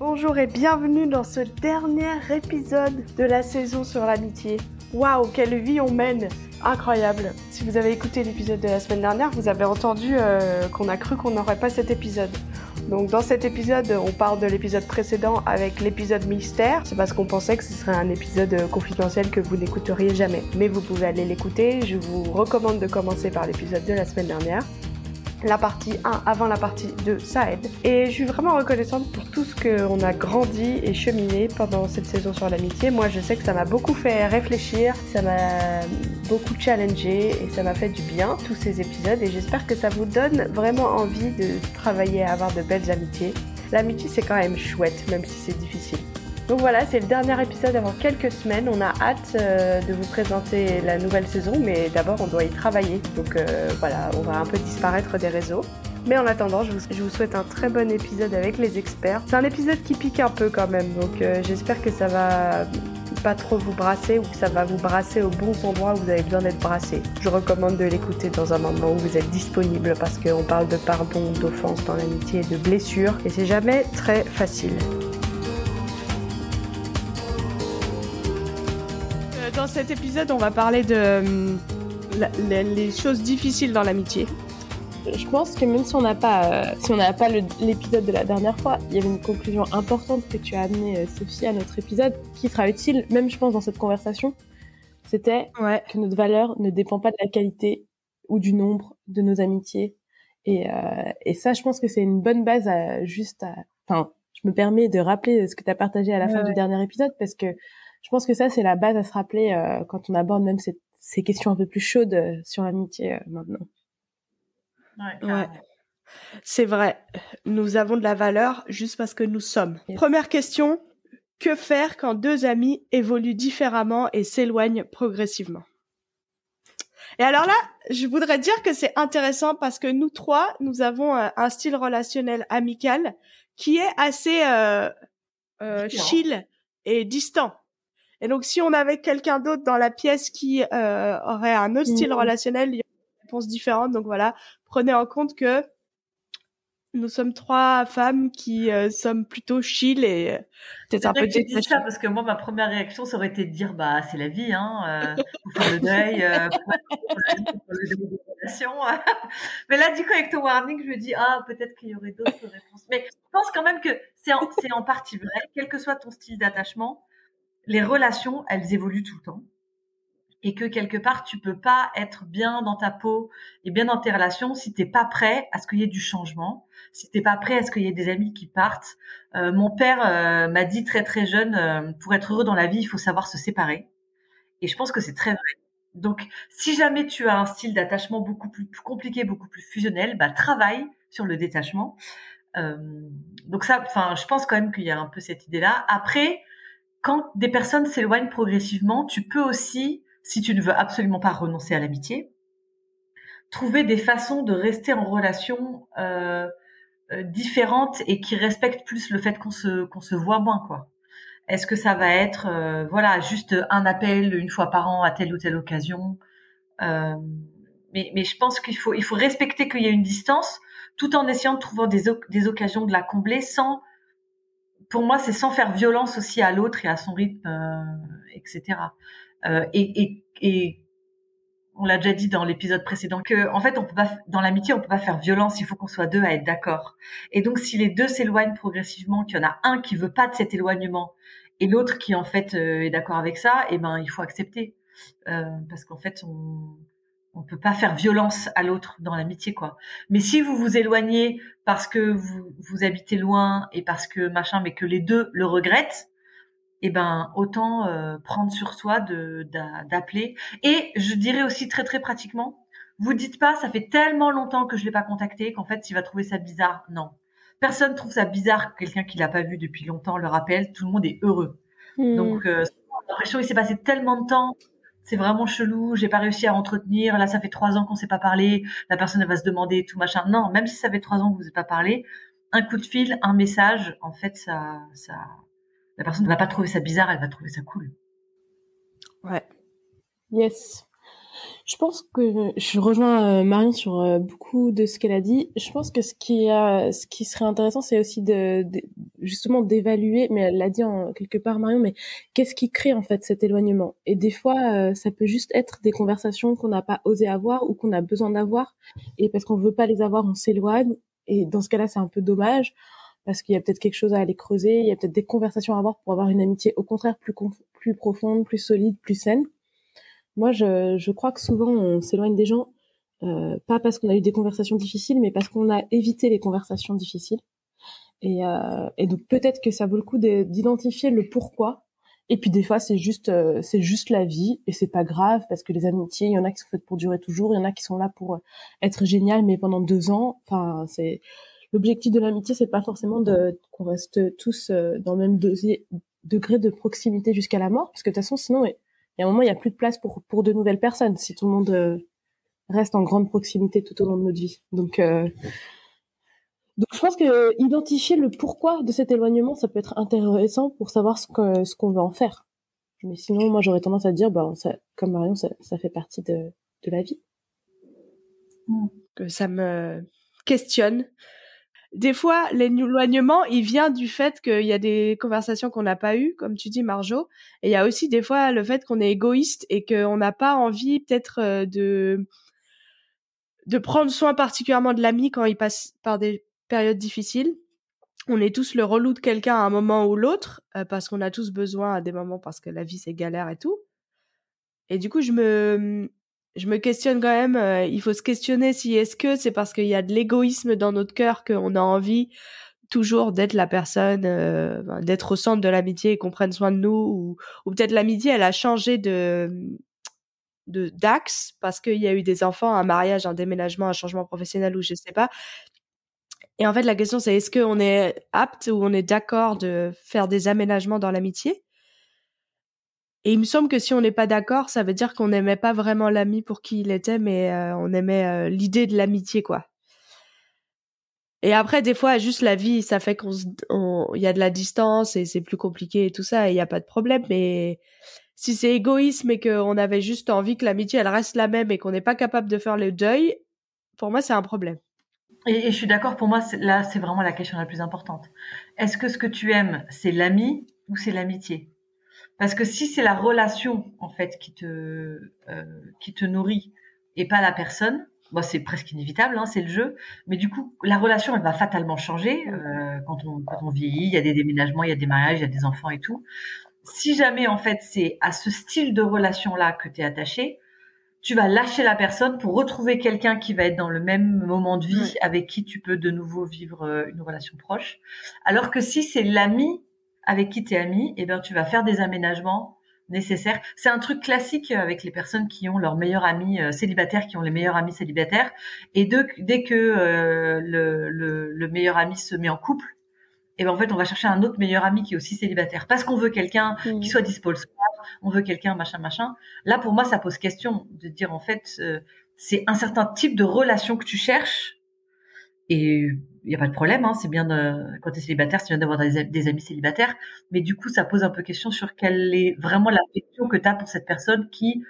Bonjour et bienvenue dans ce dernier épisode de la saison sur l'amitié. Waouh, quelle vie on mène Incroyable. Si vous avez écouté l'épisode de la semaine dernière, vous avez entendu euh, qu'on a cru qu'on n'aurait pas cet épisode. Donc dans cet épisode, on parle de l'épisode précédent avec l'épisode mystère. C'est parce qu'on pensait que ce serait un épisode euh, confidentiel que vous n'écouteriez jamais. Mais vous pouvez aller l'écouter. Je vous recommande de commencer par l'épisode de la semaine dernière la partie 1 avant la partie 2, ça aide. Et je suis vraiment reconnaissante pour tout ce qu'on a grandi et cheminé pendant cette saison sur l'amitié. Moi, je sais que ça m'a beaucoup fait réfléchir, ça m'a beaucoup challengé et ça m'a fait du bien, tous ces épisodes. Et j'espère que ça vous donne vraiment envie de travailler à avoir de belles amitiés. L'amitié, c'est quand même chouette, même si c'est difficile. Donc voilà, c'est le dernier épisode avant quelques semaines. On a hâte euh, de vous présenter la nouvelle saison, mais d'abord on doit y travailler. Donc euh, voilà, on va un peu disparaître des réseaux. Mais en attendant, je vous, souhaite un très bon épisode avec les experts. C'est un épisode qui pique un peu quand même, donc euh, j'espère que ça va pas trop vous brasser ou que ça va vous brasser au bon endroit où vous avez besoin d'être brassé. Je recommande de l'écouter dans un moment où vous êtes disponible parce qu'on parle de pardon, d'offense dans l'amitié de blessures et c'est jamais très facile. Dans cet épisode, on va parler de euh, les choses difficiles dans l'amitié. Je pense que même si on n'a pas, euh, si on n'a pas l'épisode de la dernière fois, il y avait une conclusion importante que tu as amenée, euh, Sophie, à notre épisode, qui sera utile, même je pense, dans cette conversation. C'était que notre valeur ne dépend pas de la qualité ou du nombre de nos amitiés. Et, et ça, je pense que c'est une bonne base à juste à. Enfin, je me permets de rappeler ce que tu as partagé à la fin du dernier épisode parce que je pense que ça, c'est la base à se rappeler euh, quand on aborde même ces, ces, questions un peu plus chaudes euh, sur l'amitié euh, maintenant. Ouais. C'est vrai. Nous avons de la valeur juste parce que nous sommes. Première question. Que faire quand deux amis évoluent différemment et s'éloignent progressivement? Et alors là, je voudrais dire que c'est intéressant parce que nous trois, nous avons un, style relationnel amical qui est assez euh, euh, chill et distant. Et donc, si on avait quelqu'un d'autre dans la pièce qui euh, aurait un autre style mmh. relationnel, il y aurait une réponse différente. Donc voilà, prenez en compte que nous sommes trois femmes qui euh, sommes plutôt chill et euh, peut-être un peu détachées. ça parce que moi, ma première réaction, ça aurait été de dire, bah, c'est la vie, hein, euh, faire le deuil, euh, Mais là, du coup, avec ton warning, je me dis, ah, peut-être qu'il y aurait d'autres réponses. Mais je pense quand même que c'est en, c'est en partie vrai, quel que soit ton style d'attachement les relations, elles évoluent tout le temps. Et que quelque part, tu peux pas être bien dans ta peau et bien dans tes relations si t'es pas prêt à ce qu'il y ait du changement, si t'es pas prêt à ce qu'il y ait des amis qui partent. Euh, mon père euh, m'a dit très très jeune, euh, pour être heureux dans la vie, il faut savoir se séparer. Et je pense que c'est très vrai. Donc, si jamais tu as un style d'attachement beaucoup plus, compliqué, beaucoup plus fusionnel, bah travaille sur le détachement. donc ça, enfin, je pense quand même qu'il y a un peu cette idée-là. Après, quand des personnes s'éloignent progressivement, tu peux aussi, si tu ne veux absolument pas renoncer à l'amitié, trouver des façons de rester en relation euh, euh, différentes et qui respectent plus le fait qu'on se qu'on se voit moins quoi. Est-ce que ça va être euh, voilà juste un appel une fois par an à telle ou telle occasion mais, mais je pense qu'il faut il faut respecter qu'il y a une distance tout en essayant de trouver des, des occasions de la combler sans pour moi, c'est sans faire violence aussi à l'autre et à son rythme, euh, etc. Euh, et, et, et, on l'a déjà dit dans l'épisode précédent que, en fait, on peut pas, dans l'amitié, on peut pas faire violence. Il faut qu'on soit deux à être d'accord. Et donc, si les deux s'éloignent progressivement, qu'il y en a un qui veut pas de cet éloignement et l'autre qui en fait euh, est d'accord avec ça, eh ben, il faut accepter euh, parce qu'en fait, on on peut pas faire violence à l'autre dans l'amitié quoi. Mais si vous vous éloignez parce que vous, vous habitez loin et parce que machin, mais que les deux le regrettent, eh ben autant euh, prendre sur soi de d'appeler. Et je dirais aussi très très pratiquement, vous dites pas ça fait tellement longtemps que je l'ai pas contacté qu'en fait il va trouver ça bizarre. Non, personne trouve ça bizarre que quelqu'un qui l'a pas vu depuis longtemps le rappelle. Tout le monde est heureux. Hmm. Donc euh, l'impression il s'est passé tellement de temps c'est vraiment chelou, j'ai pas réussi à entretenir, là ça fait trois ans qu'on s'est pas parlé, la personne va se demander tout machin. Non, même si ça fait trois ans que vous n'avez pas parlé, un coup de fil, un message, en fait ça, ça, la personne ne va pas trouver ça bizarre, elle va trouver ça cool. Ouais. Yes. Je pense que je rejoins euh, Marion sur euh, beaucoup de ce qu'elle a dit. Je pense que ce qui, serait intéressant, c'est aussi de, justement d'évaluer, mais elle l'a dit en quelque part Marion, mais qu'est-ce qui crée en fait cet éloignement? Et des fois, euh, ça peut juste être des conversations qu'on n'a pas osé avoir ou qu'on a besoin d'avoir, et parce qu'on veut pas les avoir, on s'éloigne. Et dans ce cas-là, c'est un peu dommage parce qu'il y a peut-être quelque chose à aller creuser, il y a peut-être des conversations à avoir pour avoir une amitié au contraire plus profonde, plus solide, plus saine. Moi, je, je crois que souvent on s'éloigne des gens euh, pas parce qu'on a eu des conversations difficiles, mais parce qu'on a évité les conversations difficiles. Et, euh, et donc peut-être que ça vaut le coup d'identifier le pourquoi. Et puis des fois c'est juste euh, c'est juste la vie et c'est pas grave parce que les amitiés il y en a qui sont faites pour durer toujours, il y en a qui sont là pour être génial mais pendant deux ans. Enfin c'est l'objectif de l'amitié c'est pas forcément qu'on reste tous dans le même degré de proximité jusqu'à la mort parce que de toute façon sinon y a un moment il y a plus de place pour pour de nouvelles personnes si tout le monde reste en grande proximité tout au long de notre vie. Donc, euh, donc je pense que identifier le pourquoi de cet éloignement, ça peut être intéressant pour savoir ce qu'on ce veut en faire. Mais sinon, moi, j'aurais tendance à dire, bah, comme Marion, ça, ça fait partie de, de la vie. Que ça me questionne. Des fois, l'éloignement, il vient du fait qu'il y a des conversations qu'on n'a pas eues, comme tu dis, Marjo. Et il y a aussi des fois le fait qu'on est égoïste et qu'on n'a pas envie peut-être euh, de de prendre soin particulièrement de l'ami quand il passe par des périodes difficiles. On est tous le relou de quelqu'un à un moment ou l'autre, euh, parce qu'on a tous besoin à des moments, parce que la vie c'est galère et tout. Et du coup, je me, je me questionne quand même, euh, il faut se questionner si est-ce que c'est parce qu'il y a de l'égoïsme dans notre cœur qu'on a envie toujours d'être la personne, euh, d'être au centre de l'amitié et qu'on prenne soin de nous, ou, peut-être l'amitié, elle a changé de, de d'axe parce qu'il y a eu des enfants, un mariage, un déménagement, un changement professionnel ou je sais pas. Et en fait, la question c'est est-ce qu'on est apte ou on est d'accord de faire des aménagements dans l'amitié? Et il me semble que si on n'est pas d'accord, ça veut dire qu'on n'aimait pas vraiment l'ami pour qui il était, mais euh, on aimait euh, l'idée de l'amitié, quoi. Et après, des fois, juste la vie, ça fait qu'on y a de la distance et c'est plus compliqué et tout ça, il n'y a pas de problème, mais si c'est égoïsme et qu'on avait juste envie que l'amitié reste la même et qu'on n'est pas capable de faire le deuil, pour moi c'est un problème. Et, je suis d'accord, pour moi là c'est vraiment la question la plus importante. Est-ce que ce que tu aimes c'est l'ami ou c'est l'amitié? Parce que si c'est la relation en fait qui te euh, qui te nourrit et pas la personne, bon, c'est presque inévitable, hein, c'est le jeu. Mais du coup, la relation, elle va fatalement changer euh, quand, on, quand on vieillit. Il y a des déménagements, il y a des mariages, il y a des enfants et tout si jamais en fait c'est à ce style de relation là que tu es attaché, tu vas lâcher la personne pour retrouver quelqu'un qui va être dans le même moment de vie avec qui tu peux de nouveau vivre euh, une relation proche. Alors que si c'est l'ami avec qui tu es ami, eh bien tu vas faire des aménagements nécessaires. C'est un truc classique avec les personnes qui ont leur meilleur ami euh, célibataire, qui ont les meilleurs amis célibataires. Et dès que euh, le, le meilleur ami se met en couple, et ben en fait on va chercher un autre meilleur ami qui est aussi célibataire parce qu'on veut quelqu'un qui mm. soit dispo le soir, on veut quelqu'un machin machin. Là pour moi ça pose question de dire en fait euh, c'est un certain type de relation que tu cherches et il n'y a pas de problème, hein, c'est bien de, quand tu es célibataire, c'est bien d'avoir des, amis célibataires, mais du coup ça pose un peu question sur quelle est vraiment l'affection que tu as pour cette personne qui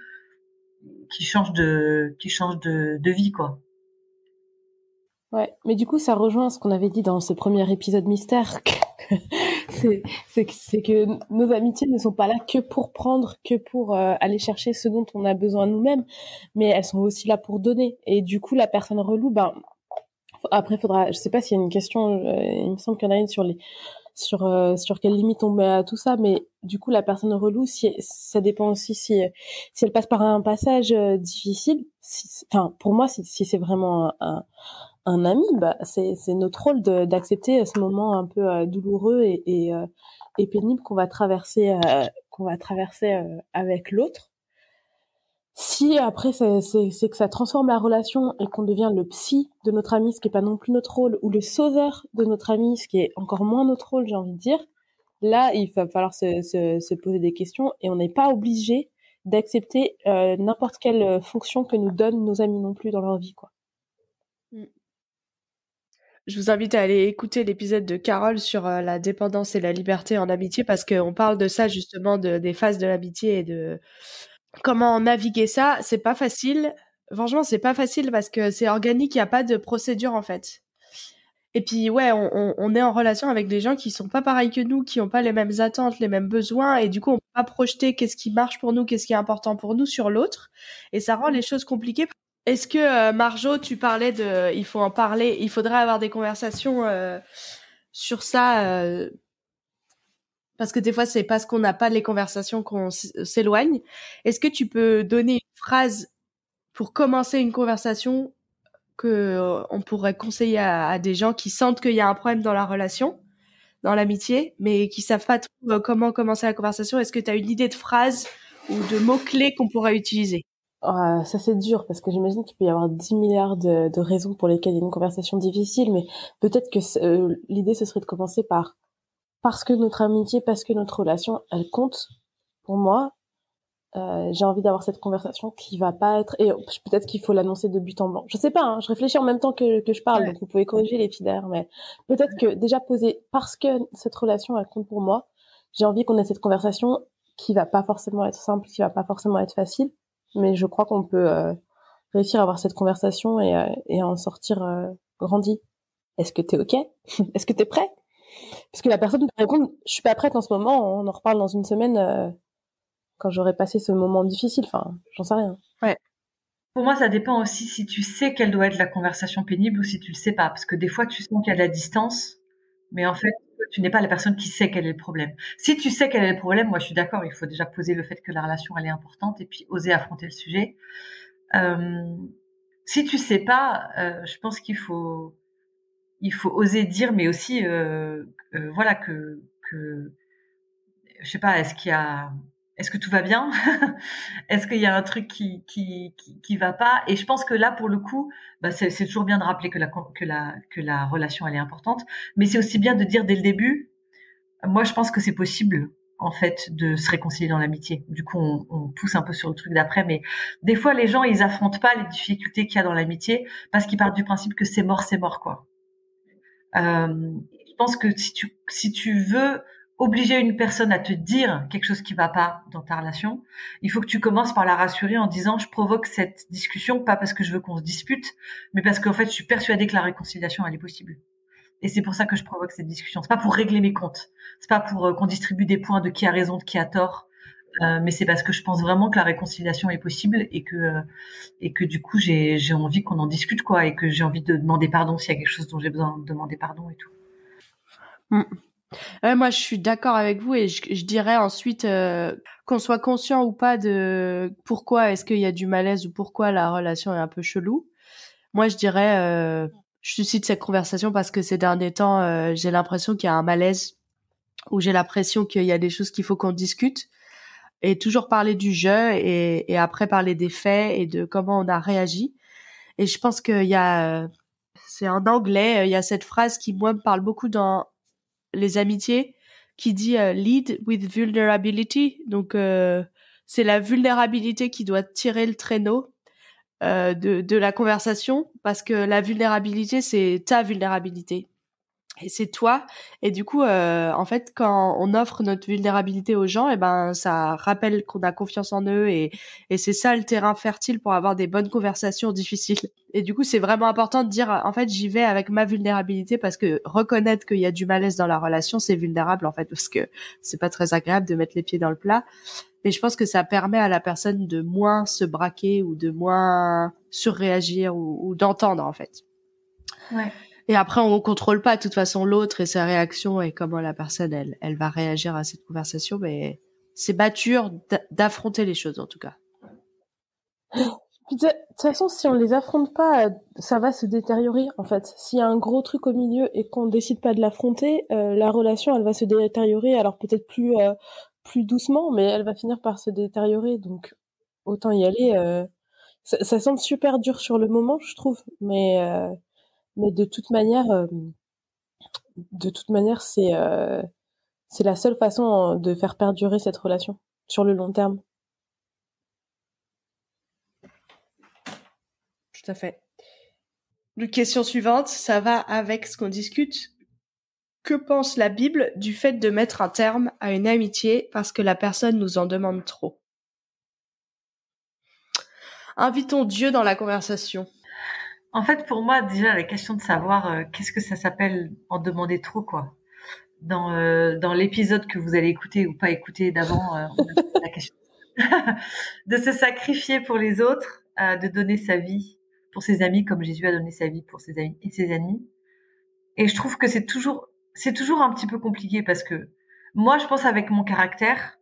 qui change de qui change de, de vie quoi. Ouais, mais du coup, ça rejoint ce qu'on avait dit dans ce premier épisode mystère. c'est c'est que nos amitiés ne sont pas là que pour prendre, que pour euh, aller chercher ce dont on a besoin nous-mêmes, mais elles sont aussi là pour donner. Et du coup, la personne relou, ben après, faudra. Je sais pas s'il y a une question. Euh, il me semble qu'il y en a une sur les sur euh, sur quelle limite on met à tout ça, mais du coup, la personne relou, si ça dépend aussi si si elle passe par un passage difficile. Enfin, pour moi, si, si c'est vraiment un un ami, bah, c'est, notre rôle d'accepter ce moment un peu euh, douloureux et, et, euh, et pénible qu'on va traverser, euh, qu'on va traverser avec l'autre. Si après c'est, que ça transforme la relation et qu'on devient le psy de notre ami, ce qui est pas non plus notre rôle, ou le sauveur de notre ami, ce qui est encore moins notre rôle, j'ai envie de dire, là il va falloir se, se, se poser des questions et on n'est pas obligé d'accepter n'importe quelle fonction que nous donnent nos amis non plus dans leur vie, quoi. Mmh. Je vous invite à aller écouter l'épisode de Carole sur euh, la dépendance et la liberté en amitié parce qu'on parle de ça justement, de, des phases de l'amitié et de comment naviguer ça. C'est pas facile. Franchement, c'est pas facile parce que c'est organique, il n'y a pas de procédure en fait. Et puis ouais, on, est en relation avec des gens qui sont pas pareils que nous, qui ont pas les mêmes attentes, les mêmes besoins, et du coup on peut pas projeter qu'est-ce qui marche pour nous, qu'est-ce qui est important pour nous sur l'autre, et ça rend les choses compliquées. Est-ce que euh, Marjo, tu parlais de, il faut en parler, il faudrait avoir des conversations euh, sur ça, euh, parce que des fois c'est parce qu'on n'a pas les conversations qu'on s'éloigne. Est-ce que tu peux donner une phrase pour commencer une conversation que euh, on pourrait conseiller à, des gens qui sentent qu'il y a un problème dans la relation, dans l'amitié, mais qui savent pas trop euh, comment commencer la conversation? Est-ce que tu as une idée de phrase ou de mots-clés qu'on pourrait utiliser? Ah, ça c'est dur parce que j'imagine qu'il peut y avoir 10 milliards de, raisons pour lesquelles il y a une conversation difficile, mais peut-être que euh, l'idée ce serait de commencer par parce que notre amitié, parce que notre relation, elle compte pour moi, euh, j'ai envie d'avoir cette conversation qui va pas être et peut-être qu'il faut l'annoncer de but en blanc. Je sais pas, hein, je réfléchis en même temps que, que je parle, donc vous pouvez corriger les filles mais peut-être que déjà poser parce que cette relation elle compte pour moi, j'ai envie qu'on ait cette conversation qui va pas forcément être simple, qui va pas forcément être facile, mais je crois qu'on peut euh, réussir à avoir cette conversation et, euh, et en sortir euh, grandi. Est-ce que t'es ok? Est-ce que t'es prêt? Parce que la personne peut répondre, je suis pas prête en ce moment, on en reparle dans une semaine quand j'aurai passé ce moment difficile. Enfin, j'en sais rien. Ouais. Pour moi, ça dépend aussi si tu sais quelle doit être la conversation pénible ou si tu le sais pas. Parce que des fois, tu sens qu'il y a de la distance, mais en fait, tu n'es pas la personne qui sait quel est le problème. Si tu sais quel est le problème, moi, je suis d'accord. Il faut déjà poser le fait que la relation, elle est importante et puis oser affronter le sujet. Euh, si tu sais pas, euh, je pense qu'il faut, il faut oser dire, mais aussi, euh, euh voilà, que, que, je sais pas, est-ce qu'il y a, est-ce que tout va bien Est-ce qu'il y a un truc qui, qui, qui, va pas? Et je pense que là, pour le coup, bah, c'est, toujours bien de rappeler que la, que, la, que la relation, elle est importante. Mais c'est aussi bien de dire dès le début, moi, je pense que c'est possible, en fait, de se réconcilier dans l'amitié. Du coup, on, pousse un peu sur le truc d'après. Mais des fois, les gens, ils affrontent pas les difficultés qu'il y a dans l'amitié parce qu'ils partent du principe que c'est mort, c'est mort, quoi. Euh, je pense que si tu, si tu veux obliger une personne à te dire quelque chose qui va pas dans ta relation, il faut que tu commences par la rassurer en disant je provoque cette discussion pas parce que je veux qu'on se dispute, mais parce qu'en fait je suis persuadée que la réconciliation elle est possible. Et c'est pour ça que je provoque cette discussion. C'est pas pour régler mes comptes, c'est pas pour euh, qu'on distribue des points de qui a raison, de qui a tort, euh, mais c'est parce que je pense vraiment que la réconciliation est possible et que euh, et que du coup j'ai envie qu'on en discute quoi et que j'ai envie de demander pardon s'il y a quelque chose dont j'ai besoin de demander pardon et tout. Mm moi, je suis d'accord avec vous et je, dirais ensuite euh, qu'on soit conscient ou pas de pourquoi est-ce qu'il y a du malaise ou pourquoi la relation est un peu chelou. Moi, je dirais, je suscite cette conversation parce que ces derniers temps, j'ai l'impression qu'il y a un malaise ou j'ai l'impression qu'il y a des choses qu'il faut qu'on discute et toujours parler du jeu et, et, après parler des faits et de comment on a réagi. Et je pense qu'il y a, c'est en anglais, il y a cette phrase qui moi me parle beaucoup dans les amitiés qui dit euh, lead with vulnerability. Donc euh, c'est la vulnérabilité qui doit tirer le traîneau euh, de, de la conversation parce que la vulnérabilité c'est ta vulnérabilité et c'est toi. Et du coup, euh, en fait, quand on offre notre vulnérabilité aux gens, eh ben ça rappelle qu'on a confiance en eux et, et c'est ça le terrain fertile pour avoir des bonnes conversations difficiles. Et du coup, c'est vraiment important de dire, en fait, j'y vais avec ma vulnérabilité parce que reconnaître qu'il y a du malaise dans la relation, c'est vulnérable en fait parce que c'est pas très agréable de mettre les pieds dans le plat. Mais je pense que ça permet à la personne de moins se braquer ou de moins surréagir ou, ou d'entendre en fait. Ouais. Et après, on contrôle pas de toute façon l'autre et sa réaction et comment la personne elle, elle va réagir à cette conversation, mais c'est mature d'affronter les choses en tout cas. De toute façon, si on les affronte pas, ça va se détériorer en fait. S'il y a un gros truc au milieu et qu'on décide pas de l'affronter, euh, la relation elle va se détériorer. Alors peut-être plus euh, plus doucement, mais elle va finir par se détériorer. Donc autant y aller. Euh, ça, ça, semble super dur sur le moment, je trouve, mais mais de toute manière, euh, de toute manière, c'est euh, c'est la seule façon euh, de faire perdurer cette relation sur le long terme. Tout à fait. Question suivante, ça va avec ce qu'on discute. Que pense la Bible du fait de mettre un terme à une amitié parce que la personne nous en demande trop? Invitons Dieu dans la conversation. En fait, pour moi, déjà, la question de savoir euh, qu'est-ce que ça s'appelle en demander trop, quoi. Dans, euh, dans l'épisode que vous allez écouter ou pas écouter d'avant, euh, la question de se sacrifier pour les autres, de donner sa vie pour ses amis comme Jésus a donné sa vie pour ses amis et ses amis. Et je trouve que c'est toujours, c'est toujours un petit peu compliqué parce que moi, je pense avec mon caractère,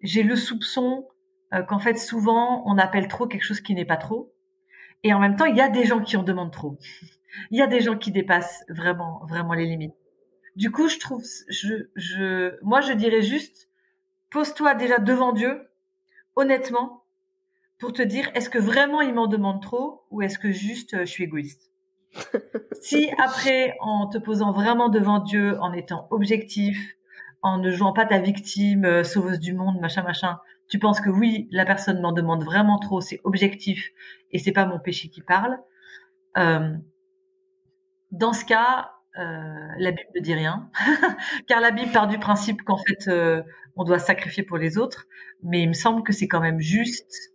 j'ai le soupçon qu'en fait, souvent, on appelle trop quelque chose qui n'est pas trop. Et en même temps, il y a des gens qui en demandent trop. Il y a des gens qui dépassent vraiment, vraiment les limites. Du coup, je trouve, je, je, moi, je dirais juste, pose-toi déjà devant Dieu, honnêtement, pour te dire, est-ce que vraiment il m'en demande trop ou est-ce que juste euh, je suis égoïste? Si après, en te posant vraiment devant Dieu, en étant objectif, en ne jouant pas ta victime, euh, sauveuse du monde, machin, machin, tu penses que oui, la personne m'en demande vraiment trop, c'est objectif et c'est pas mon péché qui parle. Euh, dans ce cas, euh, la Bible ne dit rien, car la Bible part du principe qu'en fait euh, on doit sacrifier pour les autres, mais il me semble que c'est quand même juste,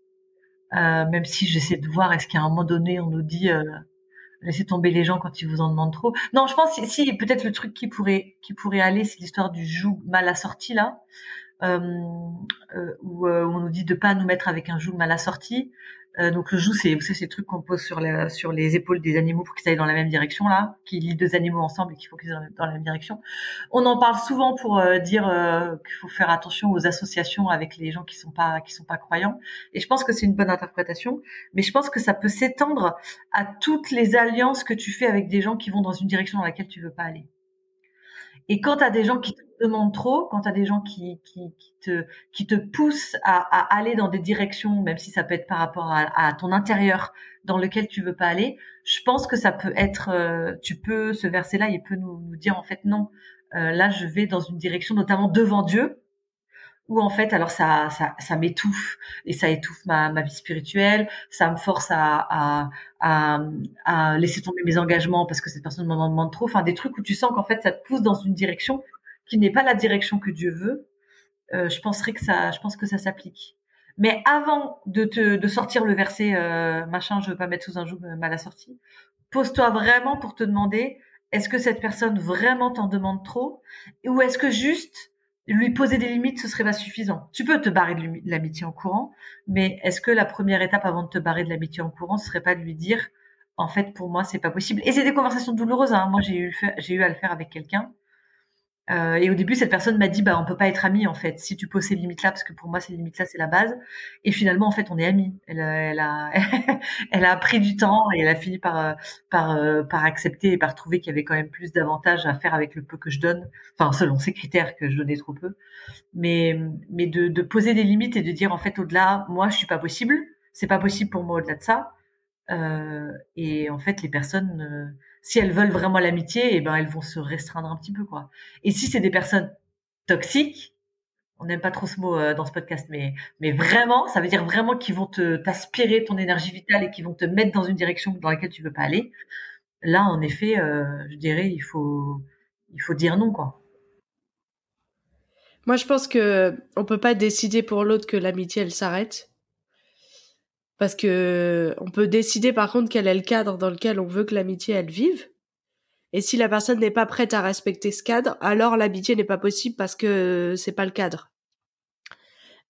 même si j'essaie de voir est-ce qu'à un moment donné on nous dit laissez tomber les gens quand ils vous en demandent trop. Non, je pense si, si peut-être le truc qui pourrait qui pourrait aller, c'est l'histoire du joug mal assorti là. Euh, euh, où, on nous dit de pas nous mettre avec un joug mal assorti. Euh, donc le joug, c'est vous savez, ces trucs qu'on pose sur les, épaules des animaux pour qu'ils aillent dans la même direction là, qui lient deux animaux ensemble et qu'il faut qu'ils aillent dans la même direction. On en parle souvent pour dire qu'il faut faire attention aux associations avec les gens qui sont pas sont pas croyants. Et je pense que c'est une bonne interprétation, mais je pense que ça peut s'étendre à toutes les alliances que tu fais avec des gens qui vont dans une direction dans laquelle tu veux pas aller. Et quand tu as des gens qui te demandent trop, quand tu as des gens qui, te, poussent à, aller dans des directions, même si ça peut être par rapport à, ton intérieur dans lequel tu veux pas aller, je pense que ça peut être, euh, tu peux, ce verset-là, il peut nous, dire en fait non, euh, là je vais dans une direction, notamment devant Dieu, où en fait alors ça m'étouffe et ça étouffe ma, vie spirituelle ça me force à, à laisser tomber mes engagements parce que cette personne m'en demande trop enfin des trucs où tu sens qu'en fait ça te pousse dans une direction qui n'est pas la direction que Dieu veut euh, je penserais que ça je pense que ça s'applique mais avant de te de sortir le verset euh, machin je veux pas mettre sous un joug euh, mal assorti pose-toi vraiment pour te demander est-ce que cette personne vraiment t'en demande trop? Ou est-ce que juste lui poser des limites, ce serait pas suffisant? Tu peux te barrer de l'amitié en courant, mais est-ce que la première étape avant de te barrer de l'amitié en courant, ce serait pas de lui dire, en fait, pour moi, c'est pas possible? Et c'est des conversations douloureuses. Hein. Moi, j'ai eu, j'ai eu à le faire avec quelqu'un euh, et au début, cette personne m'a dit, bah, on peut pas être amis en fait. Si tu poses ces limites-là, parce que pour moi, ces limites-là, c'est la base. Et finalement, en fait, on est amis. Elle, elle a, elle a pris du temps et elle a fini par, par, euh, par accepter et par trouver qu'il y avait quand même plus d'avantages à faire avec le peu que je donne. Enfin, selon ses critères que je donnais trop peu. Mais, mais de, poser des limites et de dire en fait, au-delà, moi, je suis pas possible. C'est pas possible pour moi au-delà de ça. Euh, et en fait, les personnes euh, si elles veulent vraiment l'amitié, eh ben elles vont se restreindre un petit peu quoi. Et si c'est des personnes toxiques, on n'aime pas trop ce mot euh, dans ce podcast, mais mais vraiment, ça veut dire vraiment qu'ils vont te t'aspirer ton énergie vitale et qu'ils vont te mettre dans une direction dans laquelle tu veux pas aller. Là, en effet, euh, je dirais il faut il faut dire non quoi. Moi, je pense que on peut pas décider pour l'autre que l'amitié elle s'arrête parce que on peut décider par contre quel est le cadre dans lequel on veut que l'amitié elle vive. Et si la personne n'est pas prête à respecter ce cadre, alors l'amitié n'est pas possible parce que c'est pas le cadre.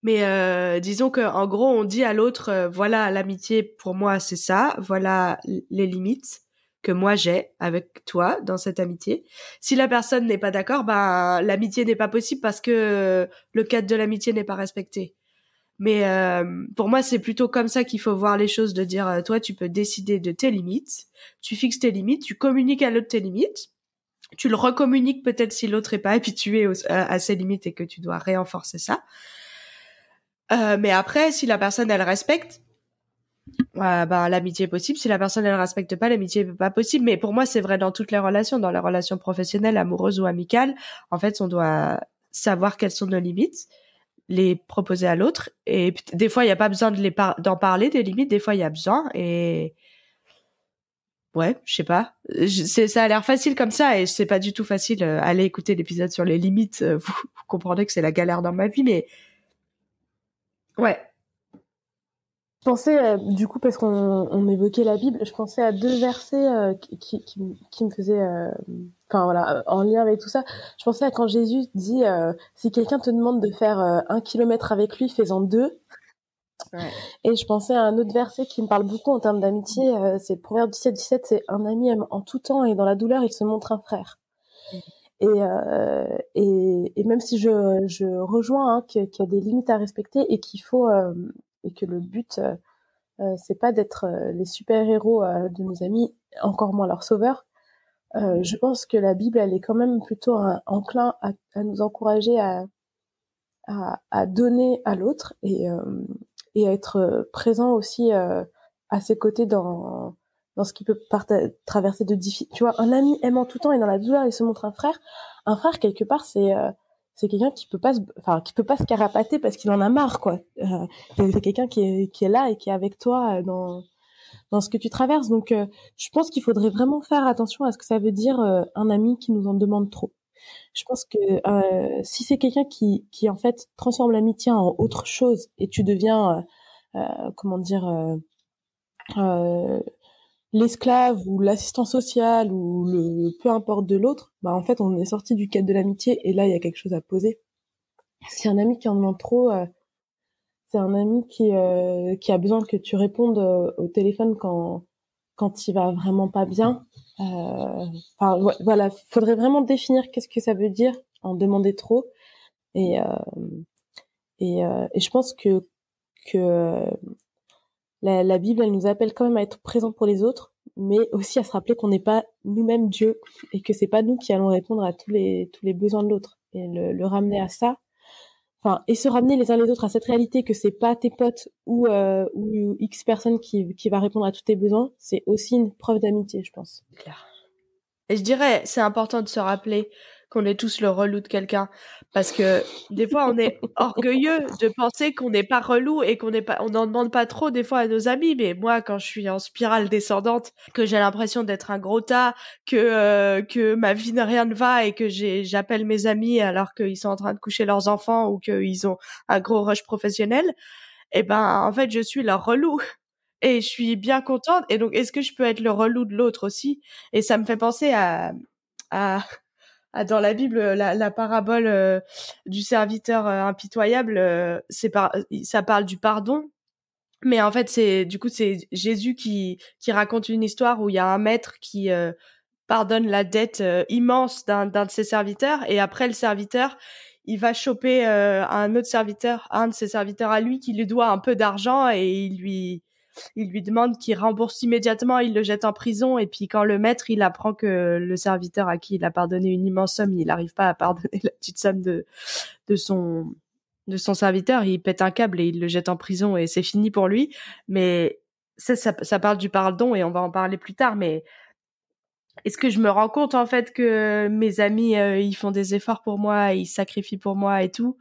Mais euh, disons que en gros on dit à l'autre euh, voilà l'amitié pour moi c'est ça, voilà les limites que moi j'ai avec toi dans cette amitié. Si la personne n'est pas d'accord, ben l'amitié n'est pas possible parce que le cadre de l'amitié n'est pas respecté. Mais euh, pour moi, c'est plutôt comme ça qu'il faut voir les choses, de dire, euh, toi, tu peux décider de tes limites, tu fixes tes limites, tu communiques à l'autre tes limites, tu le recommuniques peut-être si l'autre est pas habitué à, ses limites et que tu dois renforcer ça. Euh, mais après, si la personne, elle respecte, bah, l'amitié est possible. Si la personne, elle respecte pas, l'amitié n'est pas possible. Mais pour moi, c'est vrai dans toutes les relations, dans les relations professionnelles, amoureuses ou amicales. En fait, on doit savoir quelles sont nos limites les proposer à l'autre. Et des fois, il n'y a pas besoin de les d'en parler des limites. Des fois, il y a besoin. Et ouais, je sais pas. Ça a l'air facile comme ça et c'est pas du tout facile. Euh, allez écouter l'épisode sur les limites. Euh, vous, comprendrez que c'est la galère dans ma vie, mais ouais. Pensais, euh, du coup, parce qu'on on évoquait la Bible, je pensais à deux versets euh, qui, qui, qui, me faisaient, euh, enfin voilà, en lien avec tout ça. Je pensais à quand Jésus dit, si quelqu'un te demande de faire un kilomètre avec lui, fais-en deux. Ouais. Et je pensais à un autre verset qui me parle beaucoup en termes d'amitié, c'est Proverbe 17, 17, c'est un ami aime en tout temps et dans la douleur, il se montre un frère. Et, et, et, même si je, je rejoins hein, qu'il y a des limites à respecter et qu'il faut et que le but euh, euh, c'est pas d'être euh, les super héros de nos amis, encore moins leurs sauveurs. je pense que la Bible, elle est quand même plutôt enclin à, à, nous encourager à, à, à donner à l'autre et, et à être présent aussi à ses côtés dans, dans ce qui peut traverser de difficultés. Tu vois, un ami aimant tout le temps et dans la douleur, il se montre un frère. Un frère, quelque part, c'est c'est quelqu'un qui peut pas se, enfin qui peut pas se carapater parce qu'il en a marre quoi. Euh, c'est quelqu'un qui est qui est là et qui est avec toi euh, dans dans ce que tu traverses. Donc euh, je pense qu'il faudrait vraiment faire attention à ce que ça veut dire un ami qui nous en demande trop. Je pense que si c'est quelqu'un qui qui en fait transforme l'amitié en autre chose et tu deviens comment dire l'esclave ou l'assistant social ou le peu importe de l'autre, bah en fait on est sorti du cadre de l'amitié et là il y a quelque chose à poser. Si un ami qui en demande trop, euh, c'est un ami qui euh, qui a besoin que tu répondes euh, au téléphone quand quand il va vraiment pas bien. Enfin voilà, faudrait vraiment définir qu'est-ce que ça veut dire en demander trop et et, et je pense que que la, la, Bible, elle nous appelle quand même à être présent pour les autres, mais aussi à se rappeler qu'on n'est pas nous-mêmes Dieu et que c'est pas nous qui allons répondre à tous les tous les besoins de l'autre et le, le, ramener à ça. Enfin, et se ramener les uns les autres à cette réalité que c'est pas tes potes ou euh, ou X personne qui qui va répondre à tous tes besoins, c'est aussi une preuve d'amitié, je pense. Et je dirais, c'est important de se rappeler qu'on est tous le relou de quelqu'un. Parce que des fois, on est orgueilleux de penser qu'on n'est pas relou et qu'on n'est pas, on n'en demande pas trop des fois à nos amis. Mais moi, quand je suis en spirale descendante, que j'ai l'impression d'être un gros tas, que euh, que ma vie n'a rien ne va et que j'appelle mes amis alors qu'ils sont en train de coucher leurs enfants ou qu'ils ont un gros rush professionnel, eh ben en fait, je suis leur relou et je suis bien contente. Et donc, est-ce que je peux être le relou de l'autre aussi? Et ça me fait penser à, à dans la Bible, la, la parabole euh, du serviteur euh, impitoyable, euh, c'est par, ça parle du pardon. Mais en fait, c'est du coup c'est Jésus qui qui raconte une histoire où il y a un maître qui pardonne la dette immense d'un d'un de ses serviteurs et après le serviteur il va choper un autre serviteur, un de ses serviteurs à lui qui lui doit un peu d'argent et il lui il lui demande qu'il rembourse immédiatement, il le jette en prison et puis quand le maître il apprend que le serviteur à qui il a pardonné une immense somme, il n'arrive pas à pardonner la petite somme de de son de son serviteur, il pète un câble et il le jette en prison et c'est fini pour lui. Mais ça, ça, ça parle du pardon et on va en parler plus tard. Mais est-ce que je me rends compte en fait que mes amis euh, ils font des efforts pour moi, ils sacrifient pour moi et tout,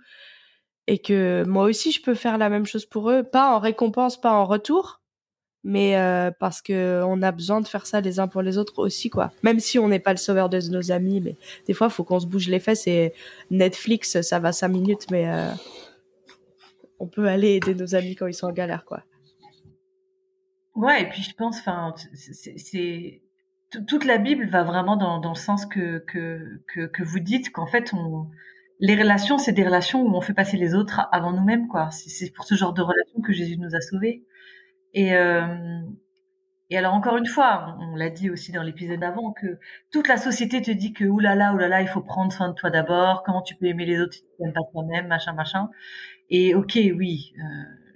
et que moi aussi je peux faire la même chose pour eux, pas en récompense, pas en retour, mais euh, parce que on a besoin de faire ça les uns pour les autres aussi quoi. Même si on n'est pas le sauveur de nos amis, mais des fois faut qu'on se bouge les fesses et Netflix ça va cinq minutes, mais euh, on peut aller aider nos amis quand ils sont en galère quoi. Ouais et puis je pense enfin c'est toute la Bible va vraiment dans, le sens que, que, que, que vous dites qu'en fait on les relations c'est des relations où on fait passer les autres avant nous-mêmes quoi. C'est pour ce genre de relations que Jésus nous a sauvés. Et, euh, et alors encore une fois, on, l'a dit aussi dans l'épisode d'avant, que toute la société te dit que oulala, oulala, il faut prendre soin de toi d'abord. Comment tu peux aimer les autres si tu n'aimes pas toi-même, machin, machin. Et ok, oui, euh,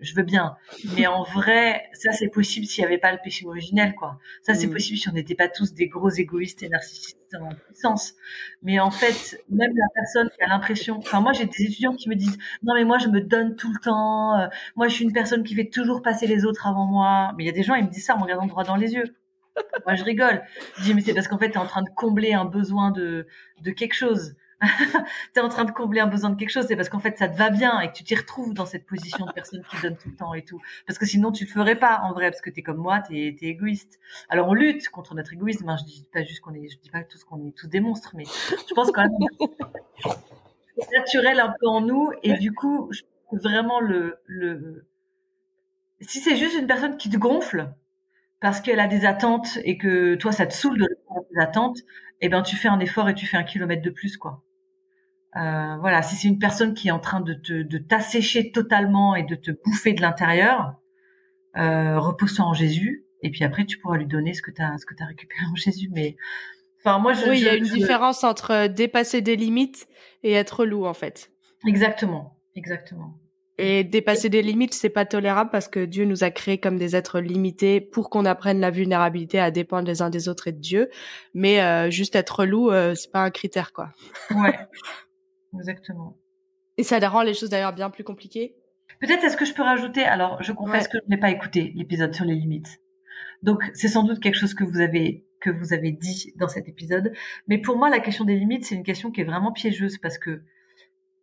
je veux bien. Mais en vrai, ça c'est possible s'il n'y avait pas le péché originel, quoi. Ça c'est mm. possible si on n'était pas tous des gros égoïstes et narcissistes en puissance. Mais en fait, même la personne qui a l'impression, enfin moi j'ai des étudiants qui me disent non mais moi je me donne tout le temps, euh, moi je suis une personne qui fait toujours passer les autres avant moi. Mais il y a des gens ils me disent ça en me regardant droit dans les yeux. Moi je rigole. Je dis mais c'est parce qu'en fait tu es en train de combler un besoin de de quelque chose. tu es en train de combler un besoin de quelque chose, c'est parce qu'en fait ça te va bien et que tu t'y retrouves dans cette position de personne qui donne tout le temps et tout. Parce que sinon tu le ferais pas en vrai, parce que tu es comme moi, tu es, égoïste. Alors on lutte contre notre égoïsme, hein. je dis pas juste qu'on est, je dis pas tout ce qu'on est tous des monstres, mais je pense quand même naturel un peu en nous et du coup vraiment le, le si c'est juste une personne qui te gonfle parce qu'elle a des attentes et que toi ça te saoule de attentes, eh ben tu fais un effort et tu fais un kilomètre de plus quoi. Euh, voilà, si c'est une personne qui est en train de te de t'assécher totalement et de te bouffer de l'intérieur, euh, repose-toi en Jésus et puis après tu pourras lui donner ce que tu as ce que tu as récupéré en Jésus mais enfin moi je Oui, il y a une différence entre dépasser des limites et être loup en fait. Exactement, exactement. Et dépasser des limites, c'est pas tolérable parce que Dieu nous a créés comme des êtres limités pour qu'on apprenne la vulnérabilité à dépendre les uns des autres et de Dieu. Mais euh, juste être loup, euh, c'est pas un critère, quoi. Ouais, exactement. Et ça rend les choses d'ailleurs bien plus compliquées. Peut-être est-ce que je peux rajouter Alors, je confesse Ouais. que je n'ai pas écouté l'épisode sur les limites. Donc, c'est sans doute quelque chose que vous avez que vous avez dit dans cet épisode. Mais pour moi, la question des limites, c'est une question qui est vraiment piégeuse parce que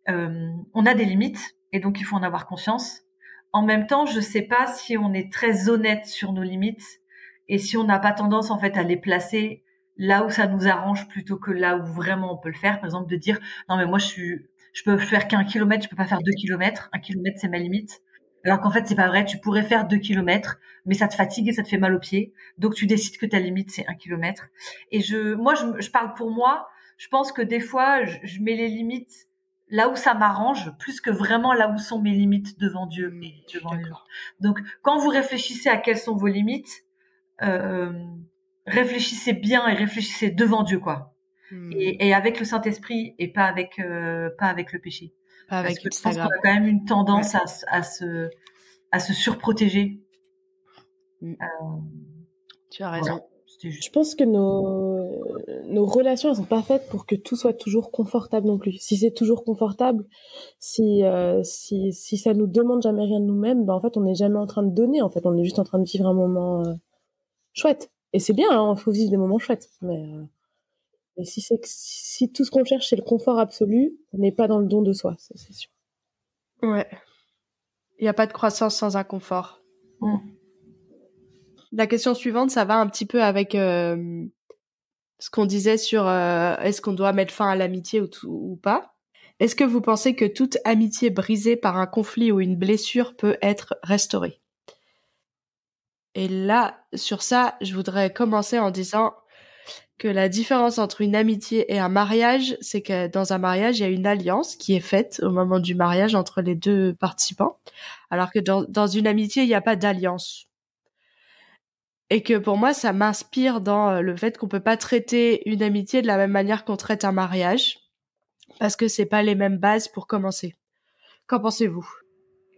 euh, on a des limites et donc il faut en avoir conscience. En même temps, je sais pas si on est très honnête sur nos limites et si on n'a pas tendance en fait à les placer là où ça nous arrange plutôt que là où vraiment on peut le faire. Par exemple, de dire non mais moi je suis, peux faire qu'un kilomètre, je peux pas faire deux kilomètres. Un kilomètre c'est ma limite. Alors qu'en fait c'est pas vrai. Tu pourrais faire deux kilomètres, mais ça te fatigue et ça te fait mal aux pieds. Donc tu décides que ta limite c'est un kilomètre. Et je, moi je, parle pour moi. Je pense que des fois je mets les limites là où ça m'arrange plus que vraiment là où sont mes limites devant Dieu et Je suis devant les gens. d'accord. Donc, quand vous réfléchissez à quelles sont vos limites, euh, réfléchissez bien et réfléchissez devant Dieu, quoi. Hmm. Et, et avec le Saint-Esprit et pas avec euh, pas avec le péché. Pas Parce avec que je pense qu'on a quand même une tendance à, à se à se surprotéger. Mm. Euh, Tu as raison. voilà. Juste. Je pense que nos, nos relations, elles sont pas faites pour que tout soit toujours confortable non plus. Si c'est toujours confortable, si, euh, si, si ça nous demande jamais rien de nous-mêmes, ben en fait, on n'est jamais en train de donner. En fait, on est juste en train de vivre un moment euh, chouette. Et c'est bien, hein, il faut vivre des moments chouettes. Mais, euh, mais si, c'est si tout ce qu'on cherche, c'est le confort absolu, on n'est pas dans le don de soi, ça, c'est sûr. Ouais. Il n'y a pas de croissance sans inconfort. Mm. La question suivante, ça va un petit peu avec euh, ce qu'on disait sur euh, est-ce qu'on doit mettre fin à l'amitié ou, pas. Est-ce que vous pensez que toute amitié brisée par un conflit ou une blessure peut être restaurée? Et là, sur ça, je voudrais commencer en disant que la différence entre une amitié et un mariage, c'est que dans un mariage, il y a une alliance qui est faite au moment du mariage entre les deux participants, alors que dans une amitié, il n'y a pas d'alliance. Et que pour moi, ça m'inspire dans euh, le fait qu'on peut pas traiter une amitié de la même manière qu'on traite un mariage, parce que c'est pas les mêmes bases pour commencer. Qu'en pensez-vous?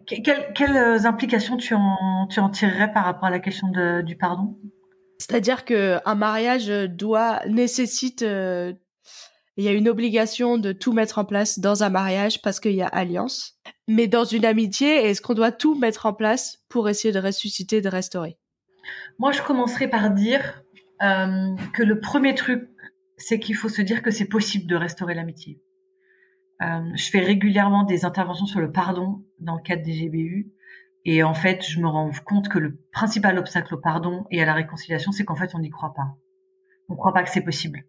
Que- Quelles, quelles implications tu en, tu en tirerais par rapport à la question de, du pardon? C'est-à-dire que un mariage doit nécessite euh, il y a une obligation de tout mettre en place dans un mariage parce qu'il y a alliance. Mais dans une amitié, est-ce qu'on doit tout mettre en place pour essayer de ressusciter, de restaurer? Moi, je commencerai par dire euh, que le premier truc, c'est qu'il faut se dire que c'est possible de restaurer l'amitié. Euh, je fais régulièrement des interventions sur le pardon dans le cadre des GBU. Et en fait, je me rends compte que le principal obstacle au pardon et à la réconciliation, c'est qu'en fait, on n'y croit pas. On ne croit pas que c'est possible.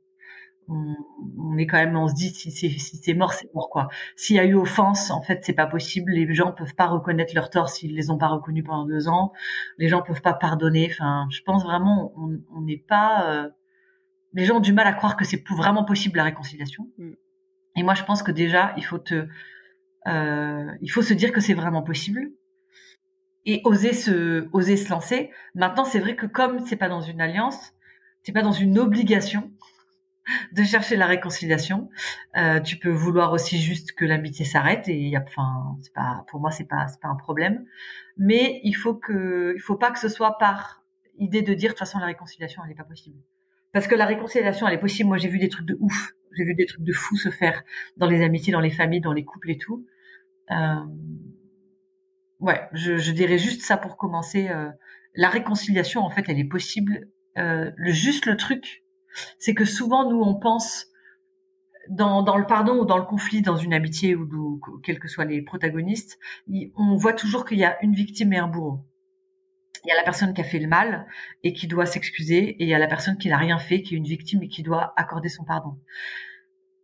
On, on est quand même, on se dit si c'est si mort, c'est mort quoi. S'il y a eu offense, en fait, c'est pas possible. Les gens peuvent pas reconnaître leurs torts s'ils les ont pas reconnus pendant deux ans. Les gens peuvent pas pardonner. Enfin, je pense vraiment, on on n'est pas. euh, les gens ont du mal à croire que c'est vraiment possible la réconciliation. Mm. Et moi, je pense que déjà, il faut te, euh, il faut se dire que c'est vraiment possible et oser se, oser se lancer. Maintenant, c'est vrai que comme c'est pas dans une alliance, c'est pas dans une obligation de chercher la réconciliation. Euh, tu peux vouloir aussi juste que l'amitié s'arrête et enfin, c'est pas, pour moi, c'est pas, c'est pas un problème. Mais il faut que, il faut pas que ce soit par idée de dire de toute façon la réconciliation elle est pas possible. Parce que la réconciliation elle est possible. Moi j'ai vu des trucs de ouf, j'ai vu des trucs de fou se faire dans les amitiés, dans les familles, dans les couples et tout. Euh, ouais, je, je dirais juste ça pour commencer. Euh, la réconciliation en fait elle est possible. Euh, le juste le truc, c'est que souvent nous on pense dans, le pardon ou dans le conflit, dans une amitié ou, ou quels que soient les protagonistes, on voit toujours qu'il y a une victime et un bourreau. Il y a la personne qui a fait le mal et qui doit s'excuser, et il y a la personne qui n'a rien fait, qui est une victime et qui doit accorder son pardon.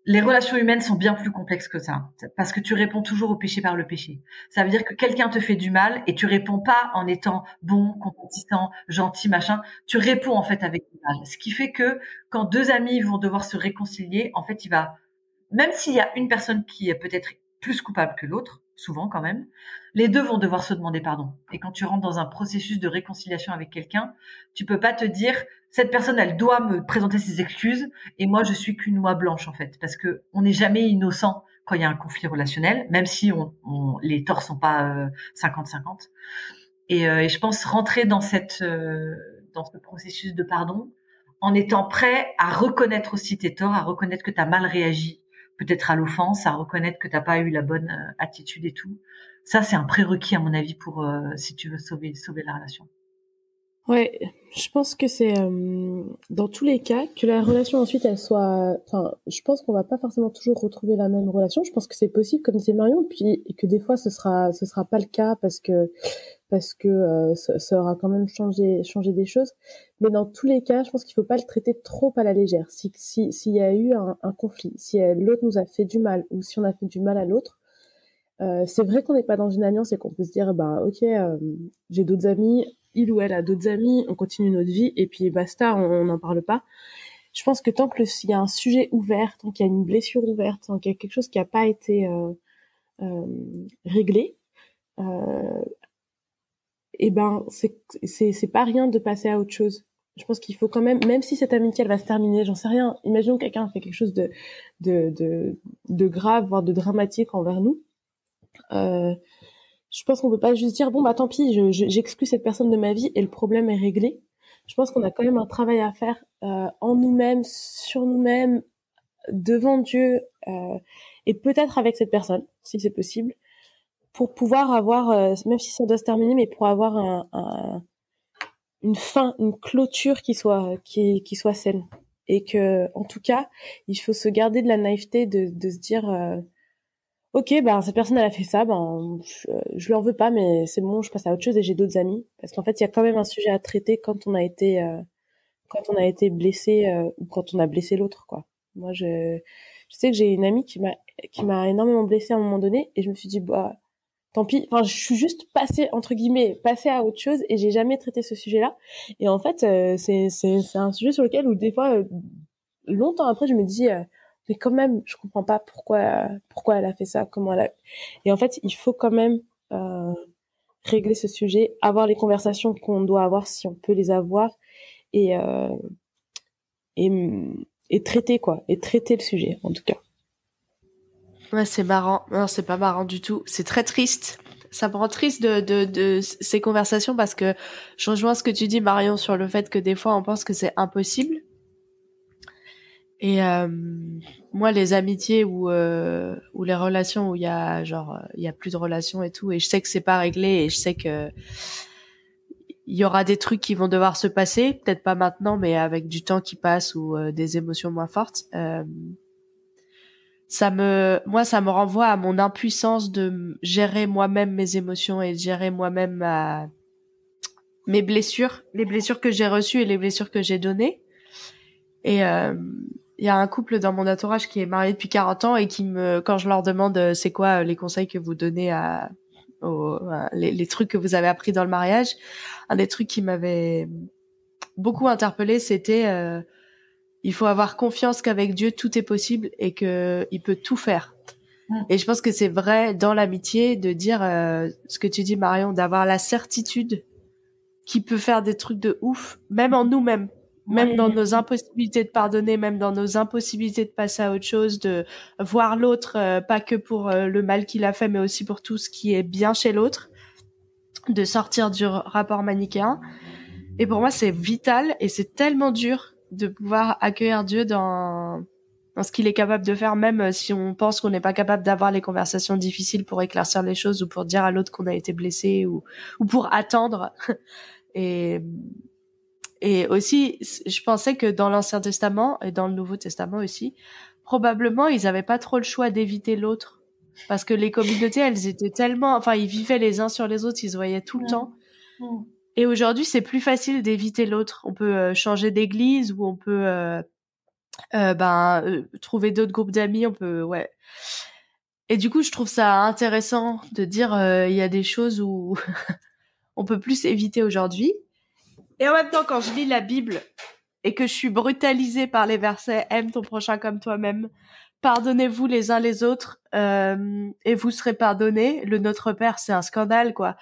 Les relations humaines sont bien plus complexes que ça, parce que tu réponds toujours au péché par le péché. Ça veut dire que quelqu'un te fait du mal et tu réponds pas en étant bon, compatissant, gentil, machin. Tu réponds en fait avec du mal. Ce qui fait que quand deux amis vont devoir se réconcilier, en fait, il va, même s'il y a une personne qui est peut-être plus coupable que l'autre, souvent quand même, les deux vont devoir se demander pardon. Et quand tu rentres dans un processus de réconciliation avec quelqu'un, tu peux pas te dire cette personne, elle doit me présenter ses excuses et moi, je suis qu'une noix blanche en fait, parce que on n'est jamais innocent quand il y a un conflit relationnel, même si on, les torts sont pas 50-50. Euh, et, euh, et, je pense rentrer dans cette euh, dans ce processus de pardon en étant prêt à reconnaître aussi tes torts, à reconnaître que tu as mal réagi, peut-être à l'offense, à reconnaître que t'as pas eu la bonne attitude et tout. Ça, c'est un prérequis à mon avis pour si tu veux sauver sauver la relation. Ouais, je pense que c'est euh, dans tous les cas que la relation ensuite elle soit. Enfin, je pense qu'on va pas forcément toujours retrouver la même relation. Je pense que c'est possible, comme disait Marion, puis que des fois ce sera ce sera pas le cas parce que parce que euh, ça, aura quand même changé changé des choses. Mais dans tous les cas, je pense qu'il faut pas le traiter trop à la légère. Si si s'il y a eu un, un conflit, si euh, l'autre nous a fait du mal ou si on a fait du mal à l'autre, euh, c'est vrai qu'on n'est pas dans une alliance et qu'on peut se dire, bah ok, j'ai d'autres amis, il ou elle a d'autres amis, on continue notre vie et puis basta, on n'en parle pas. Je pense que tant qu'il y a un sujet ouvert, tant qu'il y a une blessure ouverte, tant qu'il y a quelque chose qui n'a pas été euh, euh, réglé, euh, et eh ben c'est pas rien de passer à autre chose. Je pense qu'il faut quand même, même si cette amitié elle va se terminer, j'en sais rien. Imaginons que quelqu'un fait quelque chose de de de, de grave, voire de dramatique envers nous. Euh, je pense qu'on peut pas juste dire bon bah tant pis, j'exclus cette personne de ma vie et le problème est réglé. Je pense qu'on a quand même un travail à faire euh, en nous-mêmes, sur nous-mêmes, devant Dieu euh, et peut-être avec cette personne, si c'est possible, pour pouvoir avoir, euh, même si ça doit se terminer, mais pour avoir un, une fin, une clôture qui soit qui, qui soit saine et que en tout cas, il faut se garder de la naïveté de, de se dire euh, ok, ben cette personne elle a fait ça, ben je, je en veux pas, mais c'est bon, je passe à autre chose et j'ai d'autres amis. Parce qu'en fait, il y a quand même un sujet à traiter quand on a été euh, quand on a été blessé euh, ou quand on a blessé l'autre, quoi. Moi, je je sais que j'ai une amie qui m'a qui m'a énormément blessée à un moment donné et je me suis dit bah tant pis. Enfin, je suis juste passée entre guillemets passée à autre chose et j'ai jamais traité ce sujet-là. Et en fait, euh, c'est c'est c'est un sujet sur lequel où des fois longtemps après, je me dis mais quand même, je comprends pas pourquoi pourquoi elle a fait ça, comment elle a. Et en fait, il faut quand même euh, régler ce sujet, avoir les conversations qu'on doit avoir si on peut les avoir, et euh, et, et traiter quoi, et traiter le sujet en tout cas. Ouais, c'est marrant. Non, c'est pas marrant du tout. C'est très triste. Ça me rend triste de, de, de ces conversations parce que je rejoins ce que tu dis, Marion, sur le fait que des fois on pense que c'est impossible et euh, moi, les amitiés ou euh, les relations où il y a genre il y a plus de relations et tout, et je sais que c'est pas réglé, et je sais que il y aura des trucs qui vont devoir se passer, peut-être pas maintenant, mais avec du temps qui passe ou euh, des émotions moins fortes. Euh, ça me, moi, ça me renvoie à mon impuissance de gérer moi-même mes émotions et de gérer moi-même mes blessures, les blessures que j'ai reçues et les blessures que j'ai données. Et euh, il y a un couple dans mon entourage qui est marié depuis 40 ans et qui me, quand je leur demande euh, c'est quoi euh, les conseils que vous donnez à, les, les, trucs que vous avez appris dans le mariage, un des trucs qui m'avait beaucoup interpellé, c'était euh, il faut avoir confiance qu'avec Dieu tout est possible et que il peut tout faire. Et je pense que c'est vrai dans l'amitié de dire ce que tu dis Marion, d'avoir la certitude qu'il peut faire des trucs de ouf, même en nous-mêmes même dans nos impossibilités de pardonner, même dans nos impossibilités de passer à autre chose, de voir l'autre euh, pas que pour euh, le mal qu'il a fait, mais aussi pour tout ce qui est bien chez l'autre, de sortir du rapport manichéen. Et pour moi, c'est vital et c'est tellement dur de pouvoir accueillir Dieu dans dans ce qu'il est capable de faire, même euh, si on pense qu'on n'est pas capable d'avoir les conversations difficiles pour éclaircir les choses ou pour dire à l'autre qu'on a été blessé ou, ou pour attendre. et et aussi, je pensais que dans l'Ancien Testament et dans le Nouveau Testament aussi, probablement ils n'avaient pas trop le choix d'éviter l'autre. Parce que les communautés, elles étaient tellement, enfin, ils vivaient les uns sur les autres, ils se voyaient tout le temps. Et aujourd'hui, c'est plus facile d'éviter l'autre. On peut euh, changer d'église ou on peut, euh, euh, ben trouver d'autres groupes d'amis, on peut ouais. Et du coup, je trouve ça intéressant de dire il y a des choses où on peut plus éviter aujourd'hui. Et en même temps, quand je lis la Bible et que je suis brutalisée par les versets aime ton prochain comme toi-même, pardonnez-vous les uns les autres euh, et vous serez pardonnés. Le Notre Père, c'est un scandale, quoi.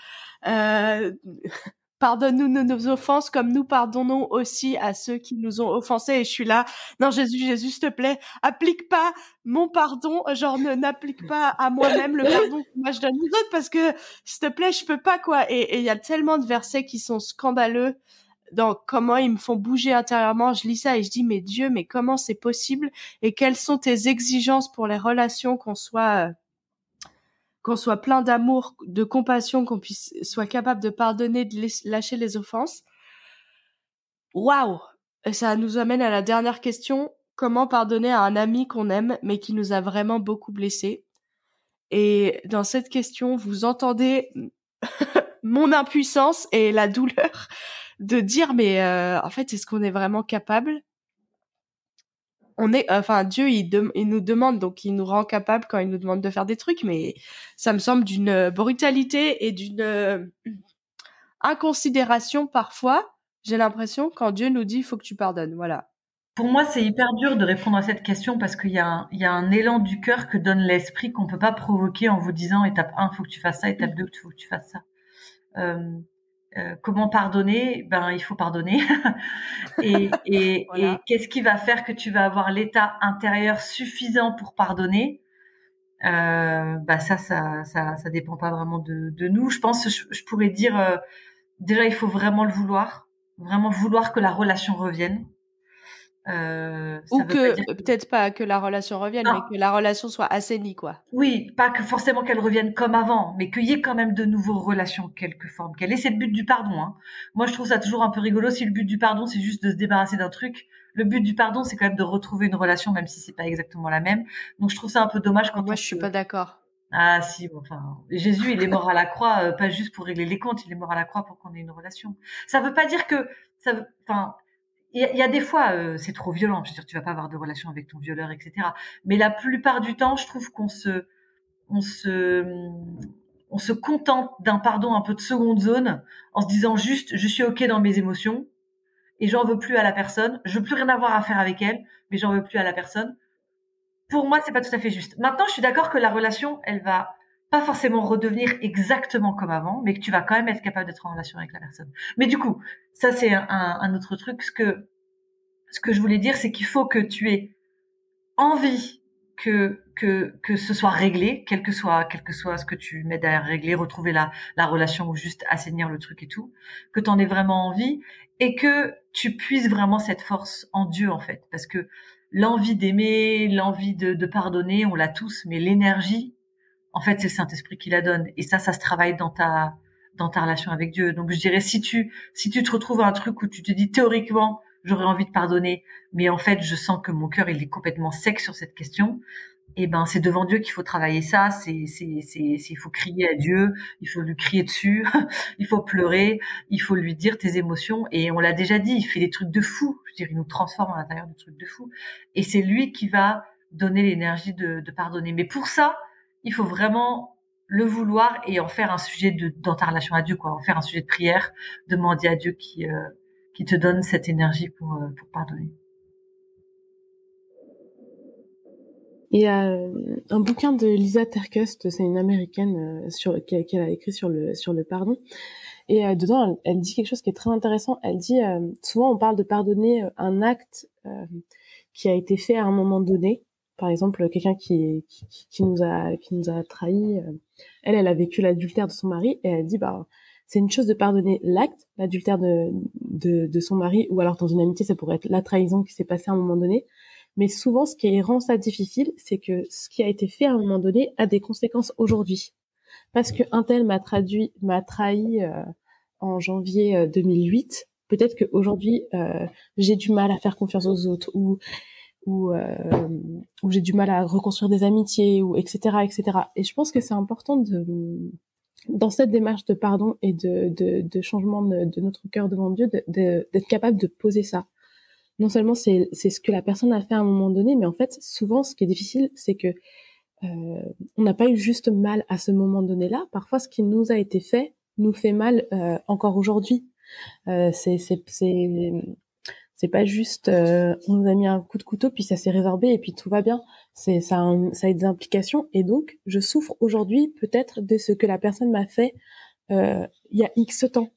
Euh, Pardonne-nous nos offenses comme nous pardonnons aussi à ceux qui nous ont offensés. Et je suis là, non Jésus, Jésus, s'il te plaît, applique pas mon pardon, genre n'applique pas à moi-même le pardon que moi je donne aux autres parce que s'il te plaît, je peux pas quoi. Et il y a tellement de versets qui sont scandaleux dans comment ils me font bouger intérieurement. Je lis ça et je dis mais Dieu, mais comment c'est possible et quelles sont tes exigences pour les relations qu'on soit euh, qu'on soit plein d'amour, de compassion, qu'on puisse soit capable de pardonner, de lâcher les offenses? Waouh ça nous amène à la dernière question comment pardonner à un ami qu'on aime mais qui nous a vraiment beaucoup blessés? Et dans cette question, vous entendez mon impuissance et la douleur de dire mais euh, en fait est-ce qu'on est vraiment capable? On est, enfin, Dieu, il, il, nous demande, donc il nous rend capable quand il nous demande de faire des trucs, mais ça me semble d'une brutalité et d'une euh, inconsidération parfois. J'ai l'impression quand Dieu nous dit, il faut que tu pardonnes, voilà. Pour moi, c'est hyper dur de répondre à cette question parce qu'il y, a un, il y a un élan du cœur que donne l'esprit qu'on peut pas provoquer en vous disant étape 1, il faut que tu fasses ça, étape 2, il faut que tu fasses ça. Euh, euh, comment pardonner? Ben, il faut pardonner. et, et, et qu'est-ce qui va faire que tu vas avoir l'état intérieur suffisant pour pardonner? Euh, Bah ça, ça, ça, ça dépend pas vraiment de, de nous. Je pense, je, je pourrais dire euh, déjà, il faut vraiment le vouloir, vraiment vouloir que la relation revienne. Euh, Ou que peut-être pas que la relation revienne, mais que la relation soit assainie, quoi. Oui, pas que forcément qu'elle revienne comme avant, mais qu'il y ait quand même de nouveaux relations, quelque forme. Quel est c'est le but du pardon hein. Moi, je trouve ça toujours un peu rigolo. Si le but du pardon, c'est juste de se débarrasser d'un truc, le but du pardon, c'est quand même de retrouver une relation, même si c'est pas exactement la même. Donc, je trouve ça un peu dommage quand moi, je suis pas d'accord. Ah si, enfin, Jésus, il est mort à la croix, euh, pas juste pour régler les comptes, il est mort à la croix pour qu'on ait une relation. Ça veut pas dire que ça, veut, enfin, il y, a des fois, euh, c'est trop violent. Je veux dire, tu vas pas avoir de relation avec ton violeur, etc. Mais la plupart du temps, je trouve qu'on se, on se, on se contente d'un pardon un peu de seconde zone en se disant juste, je suis ok dans mes émotions et j'en veux plus à la personne. Je veux plus rien avoir à faire avec elle, mais j'en veux plus à la personne. Pour moi, c'est pas tout à fait juste. Maintenant, je suis d'accord que la relation, elle va pas forcément redevenir exactement comme avant, mais que tu vas quand même être capable d'être en relation avec la personne. Mais du coup, ça c'est un, un, autre truc. Ce que ce que je voulais dire, c'est qu'il faut que tu aies envie que que que ce soit réglé, quel que soit quel que soit ce que tu mets derrière régler, retrouver la la relation ou juste assainir le truc et tout, que tu en aies vraiment envie et que tu puisses vraiment cette force en Dieu en fait, parce que l'envie d'aimer, l'envie de, de pardonner, on l'a tous, mais l'énergie en fait, c'est le Saint-Esprit qui la donne. Et ça, ça se travaille dans ta, dans ta relation avec Dieu. Donc, je dirais, si tu, si tu te retrouves à un truc où tu te dis théoriquement, j'aurais envie de pardonner, mais en fait, je sens que mon cœur, il est complètement sec sur cette question. Eh ben, c'est devant Dieu qu'il faut travailler ça. C'est, c'est, c'est, il faut crier à Dieu. Il faut lui crier dessus. il faut pleurer. Il faut lui dire tes émotions. Et on l'a déjà dit, il fait des trucs de fou. Je veux dire, il nous transforme à l'intérieur des trucs de fou. Et c'est lui qui va donner l'énergie de, de pardonner. Mais pour ça, il faut vraiment le vouloir et en faire un sujet de, dans ta relation à Dieu, quoi. En faire un sujet de prière, demander à Dieu qui, euh, qui te donne cette énergie pour, euh, pour pardonner. Il y a euh, un bouquin de Lisa Terkust, c'est une américaine sur qu'elle a écrit sur le sur le pardon. Et dedans, elle, elle, dit quelque chose qui est très intéressant. Elle dit souvent on parle de pardonner un acte qui a été fait à un moment donné, par exemple quelqu'un qui, qui, nous a qui nous a trahi euh, elle elle a vécu l'adultère de son mari et elle dit bah c'est une chose de pardonner l'acte l'adultère de, de, son mari ou alors dans une amitié ça pourrait être la trahison qui s'est passée à un moment donné. Mais souvent ce qui rend ça difficile c'est que ce qui a été fait à un moment donné a des conséquences aujourd'hui. Parce que un tel m'a traduit m'a trahi euh, en janvier 2008 euh, peut-être qu'aujourd'hui j'ai du mal à faire confiance aux autres où, euh, où j'ai du mal à reconstruire des amitiés, ou etc., etc. Et je pense que c'est important de, dans cette démarche de pardon et de, de, de changement de, de, notre cœur devant Dieu, d'être capable de poser ça, non seulement c'est ce que la personne a fait à un moment donné, mais en fait souvent ce qui est difficile, c'est que euh, on n'a pas eu juste mal à ce moment donné-là. Parfois, ce qui nous a été fait nous fait mal euh, encore aujourd'hui. Euh, c'est c'est pas juste euh, on nous a mis un coup de couteau puis ça s'est résorbé et puis tout va bien. C'est ça a, ça a des implications et donc je souffre aujourd'hui peut-être de ce que la personne m'a fait euh, il y a X temps.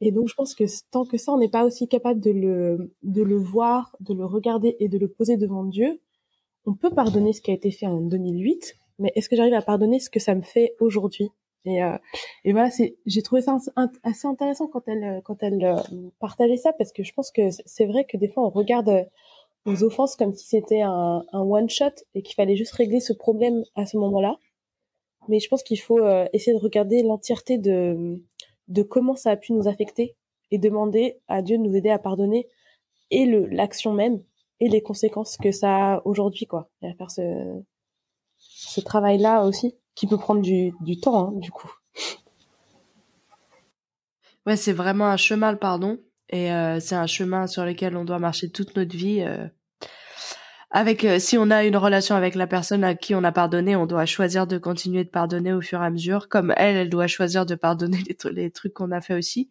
Et donc je pense que tant que ça on n'est pas aussi capable de le de le voir, de le regarder et de le poser devant Dieu, on peut pardonner ce qui a été fait en 2008, mais est-ce que j'arrive à pardonner ce que ça me fait aujourd'hui? Et, euh, et voilà, c'est, j'ai trouvé ça assez intéressant quand elle, quand elle euh, partageait ça, parce que je pense que c'est vrai que des fois on regarde euh, aux offenses comme si c'était un, un one shot et qu'il fallait juste régler ce problème à ce moment-là. Mais je pense qu'il faut euh, essayer de regarder l'entièreté de, de comment ça a pu nous affecter et demander à Dieu de nous aider à pardonner et le, l'action même et les conséquences que ça a aujourd'hui, quoi. Et à faire ce, ce travail-là aussi, qui peut prendre du, du temps, hein, du coup. Ouais, c'est vraiment un chemin, le pardon. Et euh, c'est un chemin sur lequel on doit marcher toute notre vie. Euh. Avec, euh, si on a une relation avec la personne à qui on a pardonné, on doit choisir de continuer de pardonner au fur et à mesure, comme elle, elle doit choisir de pardonner les, les trucs qu'on a fait aussi.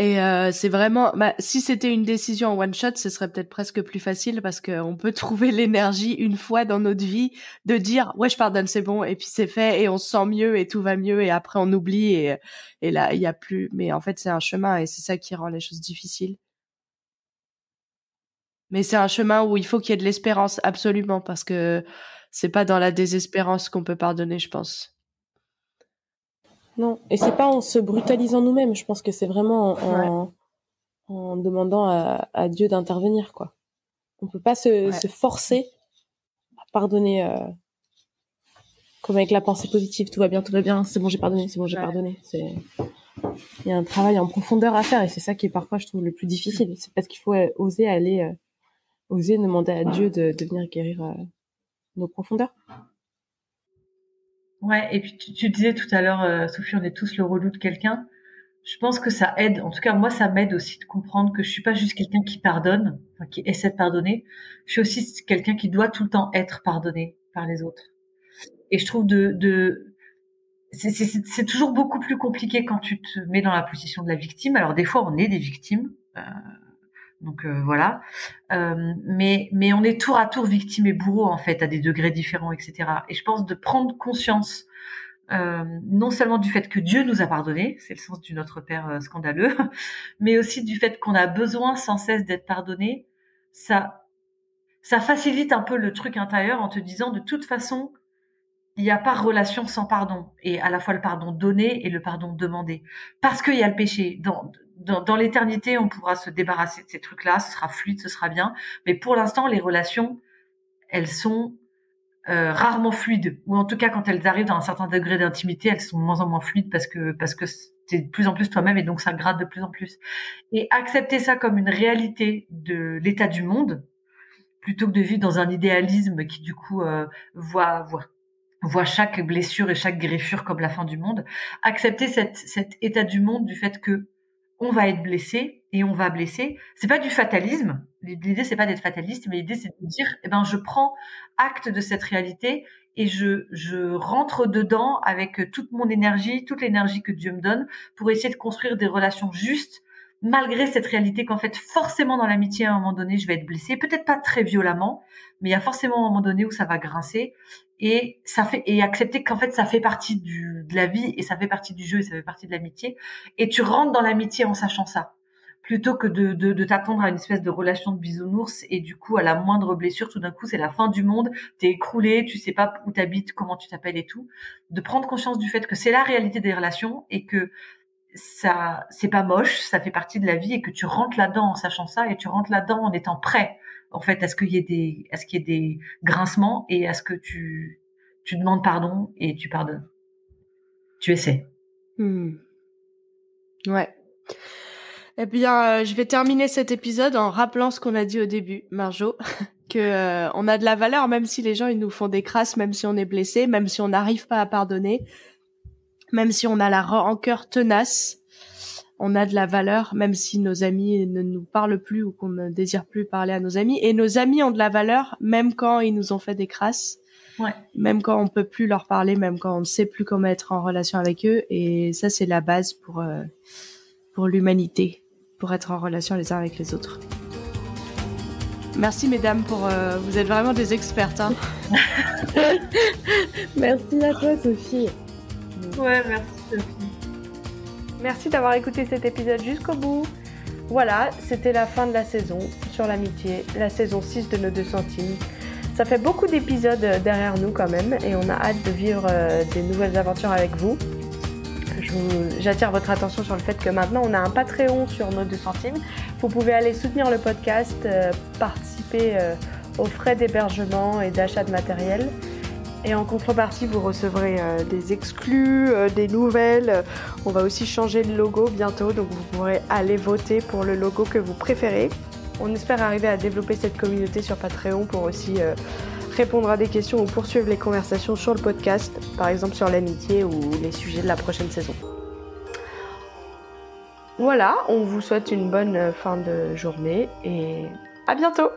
Et euh, c'est vraiment, bah, si c'était une décision en one shot, ce serait peut-être presque plus facile parce qu'on peut trouver l'énergie une fois dans notre vie de dire ouais je pardonne c'est bon et puis c'est fait et on se sent mieux et tout va mieux et après on oublie et, là il y a plus. Mais en fait c'est un chemin et c'est ça qui rend les choses difficiles. Mais c'est un chemin où il faut qu'il y ait de l'espérance absolument parce que c'est pas dans la désespérance qu'on peut pardonner, je pense. Non, et c'est pas en se brutalisant nous-mêmes. Je pense que c'est vraiment en, en, demandant à, à Dieu d'intervenir, quoi. On peut pas se, ouais. se forcer à pardonner euh, comme avec la pensée positive. Tout va bien, tout va bien. C'est bon, j'ai pardonné. C'est bon, j'ai ouais. pardonné. C'est il y a un travail en profondeur à faire et c'est ça qui est parfois, je trouve, le plus difficile. C'est parce qu'il faut euh, oser aller, euh, oser demander à Dieu de, de venir guérir euh, nos profondeurs. Ouais, et puis tu, disais tout à l'heure, euh, Sophie, on est tous le relou de quelqu'un. Je pense que ça aide, en tout cas moi ça m'aide aussi de comprendre que je suis pas juste quelqu'un qui pardonne, enfin, qui essaie de pardonner. Je suis aussi quelqu'un qui doit tout le temps être pardonné par les autres. Et je trouve de, de c'est toujours beaucoup plus compliqué quand tu te mets dans la position de la victime. Alors des fois on est des victimes, euh, donc euh, voilà. Euh, mais mais on est tour à tour victime et bourreau en fait à des degrés différents, etc. Et je pense de prendre conscience euh, non seulement du fait que Dieu nous a pardonné, c'est le sens du Notre Père euh, scandaleux, mais aussi du fait qu'on a besoin sans cesse d'être pardonné. Ça ça facilite un peu le truc intérieur en te disant de toute façon il n'y a pas relation sans pardon et à la fois le pardon donné et le pardon demandé parce qu'il y a le péché dans, dans l'éternité, on pourra se débarrasser de ces trucs-là, ce sera fluide, ce sera bien. Mais pour l'instant, les relations, elles sont euh, rarement fluides, ou en tout cas quand elles arrivent dans un certain degré d'intimité, elles sont de moins en moins fluides parce que parce que t'es de plus en plus toi-même et donc ça grade de plus en plus. Et accepter ça comme une réalité de l'état du monde, plutôt que de vivre dans un idéalisme qui du coup euh, voit voit voit chaque blessure et chaque greffure comme la fin du monde. Accepter cette, cet état du monde du fait que on va être blessé et on va blesser. C'est pas du fatalisme. L'idée c'est pas d'être fataliste, mais l'idée c'est de dire, eh ben je prends acte de cette réalité et je je rentre dedans avec toute mon énergie, toute l'énergie que Dieu me donne pour essayer de construire des relations justes malgré cette réalité qu'en fait forcément dans l'amitié à un moment donné je vais être blessée, peut-être pas très violemment, mais il y a forcément un moment donné où ça va grincer. Et ça fait et accepter qu'en fait ça fait partie du de la vie et ça fait partie du jeu et ça fait partie de l'amitié. Et tu rentres dans l'amitié en sachant ça. Plutôt que de, de, de t'attendre à une espèce de relation de bisounours et du coup à la moindre blessure tout d'un coup c'est la fin du monde t'es écroulé tu sais pas où t'habites comment tu t'appelles et tout. De prendre conscience du fait que c'est la réalité des relations et que ça c'est pas moche ça fait partie de la vie et que tu rentres là-dedans en sachant ça et tu rentres là-dedans en étant prêt en fait, à ce qu'il y ait des, à ce qu'il y ait des grincements et à ce que tu, tu demandes pardon et tu pardonnes. Tu essaies. Hmm. Ouais. Eh bien, euh, je vais terminer cet épisode en rappelant ce qu'on a dit au début, Marjo, que euh, on a de la valeur même si les gens ils nous font des crasses, même si on est blessé, même si on n'arrive pas à pardonner, même si on a la rancœur tenace. on a de la valeur, même si nos amis ne nous parlent plus ou qu'on ne désire plus parler à nos amis. Et nos amis ont de la valeur, même quand ils nous ont fait des crasses. Ouais. Même quand on peut plus leur parler, même quand on ne sait plus comment être en relation avec eux. Et ça, c'est la base pour, euh, pour l'humanité, pour être en relation les uns avec les autres. Merci mesdames pour euh, vous êtes vraiment des expertes. Hein. merci à toi Sophie. Ouais, merci Sophie. Merci d'avoir écouté cet épisode jusqu'au bout. Voilà, c'était la fin de la saison sur l'amitié, la saison 6 de nos deux centimes. Ça fait beaucoup d'épisodes derrière nous quand même et on a hâte de vivre euh, des nouvelles aventures avec vous. J'attire votre attention sur le fait que maintenant on a un Patreon sur nos deux centimes. Vous pouvez aller soutenir le podcast, euh, participer euh, aux frais d'hébergement et d'achat de matériel. Et en contrepartie, vous recevrez euh, des exclus, euh, des nouvelles. On va aussi changer le logo bientôt, donc vous pourrez aller voter pour le logo que vous préférez. On espère arriver à développer cette communauté sur Patreon pour aussi euh, répondre à des questions ou poursuivre les conversations sur le podcast, par exemple sur l'amitié ou les sujets de la prochaine saison. Voilà, on vous souhaite une bonne fin de journée et à bientôt